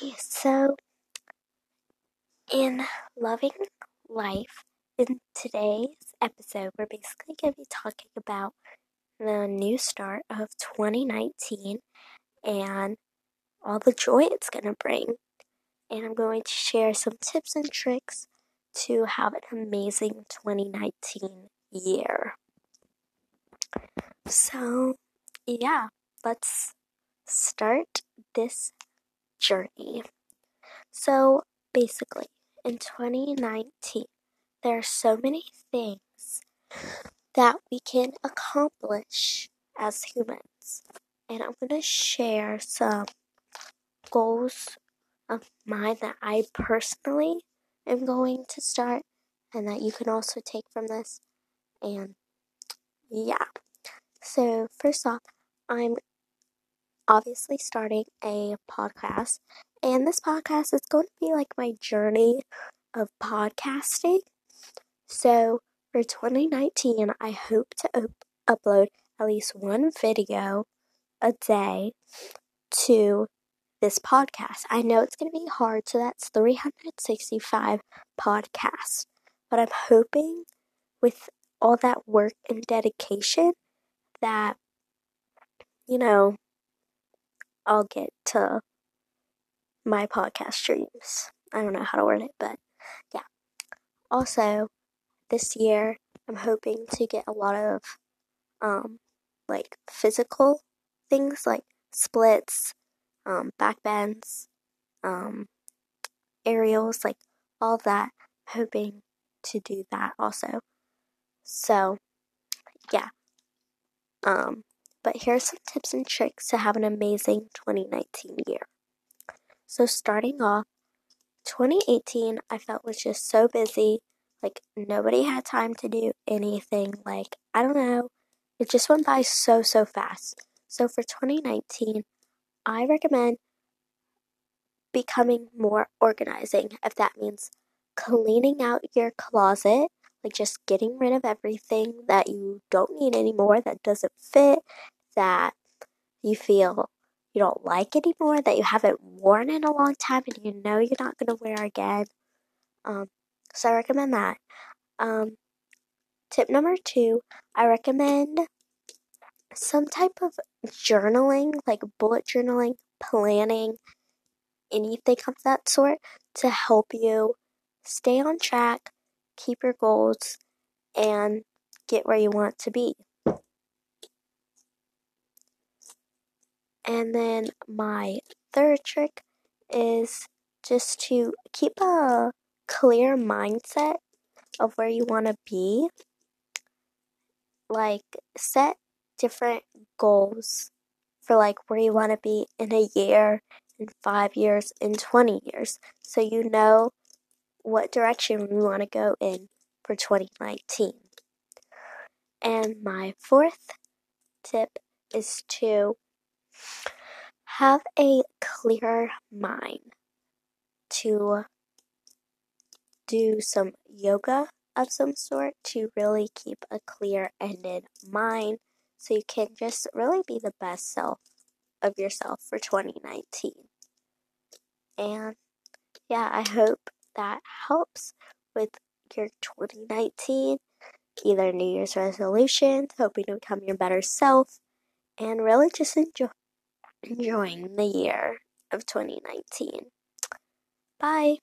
So in Loving Life, in today's episode, we're basically going to be talking about the new start of 2019 and all the joy it's going to bring. And I'm going to share some tips and tricks to have an amazing 2019 year. So, yeah, let's start this journey. So, basically, in 2019, there are so many things that we can accomplish as humans. And I'm going to share some goals of mine that I personally am going to start and that you can also take from this. And yeah. So, first off, I'm obviously starting a podcast, and this podcast is going to be like my journey of podcasting. So, for 2019, I hope to op- upload at least one video a day to this podcast. I know it's going to be hard, so that's 365 podcasts. But I'm hoping with all that work and dedication that, you know, I'll get to my podcast streams. I don't know how to word it, but yeah. Also, this year, I'm hoping to get a lot of, um, like physical things like splits, um, back bends, um, aerials, like all that. hoping to do that also. So, yeah. Um, but here are some tips and tricks to have an amazing 2019 year. So, starting off, 2018 I felt was just so busy. Like, nobody had time to do anything. Like, I don't know. It just went by so, so fast. So, for 2019, I recommend becoming more organizing, if that means cleaning out your closet, like just getting rid of everything that you don't need anymore, that doesn't fit, that you feel you don't like anymore, that you haven't worn in a long time and you know you're not going to wear again. Um, so I recommend that. Um, tip number two, I recommend some type of journaling, like bullet journaling, planning, anything of that sort to help you stay on track, keep your goals, and get where you want to be. And then my third trick is just to keep a clear mindset of where you want to be. Like, set different goals for like where you want to be in a year, in five years, in 20 years. So you know what direction we want to go in for 2019. And my fourth tip is to have a clear mind to do some yoga of some sort to really keep a clear ended mind so you can just really be the best self of yourself for 2019. And yeah, I hope that helps with your 2019 either New Year's resolutions, hoping to become your better self, and really just enjoy enjoying the year of 2019. Bye.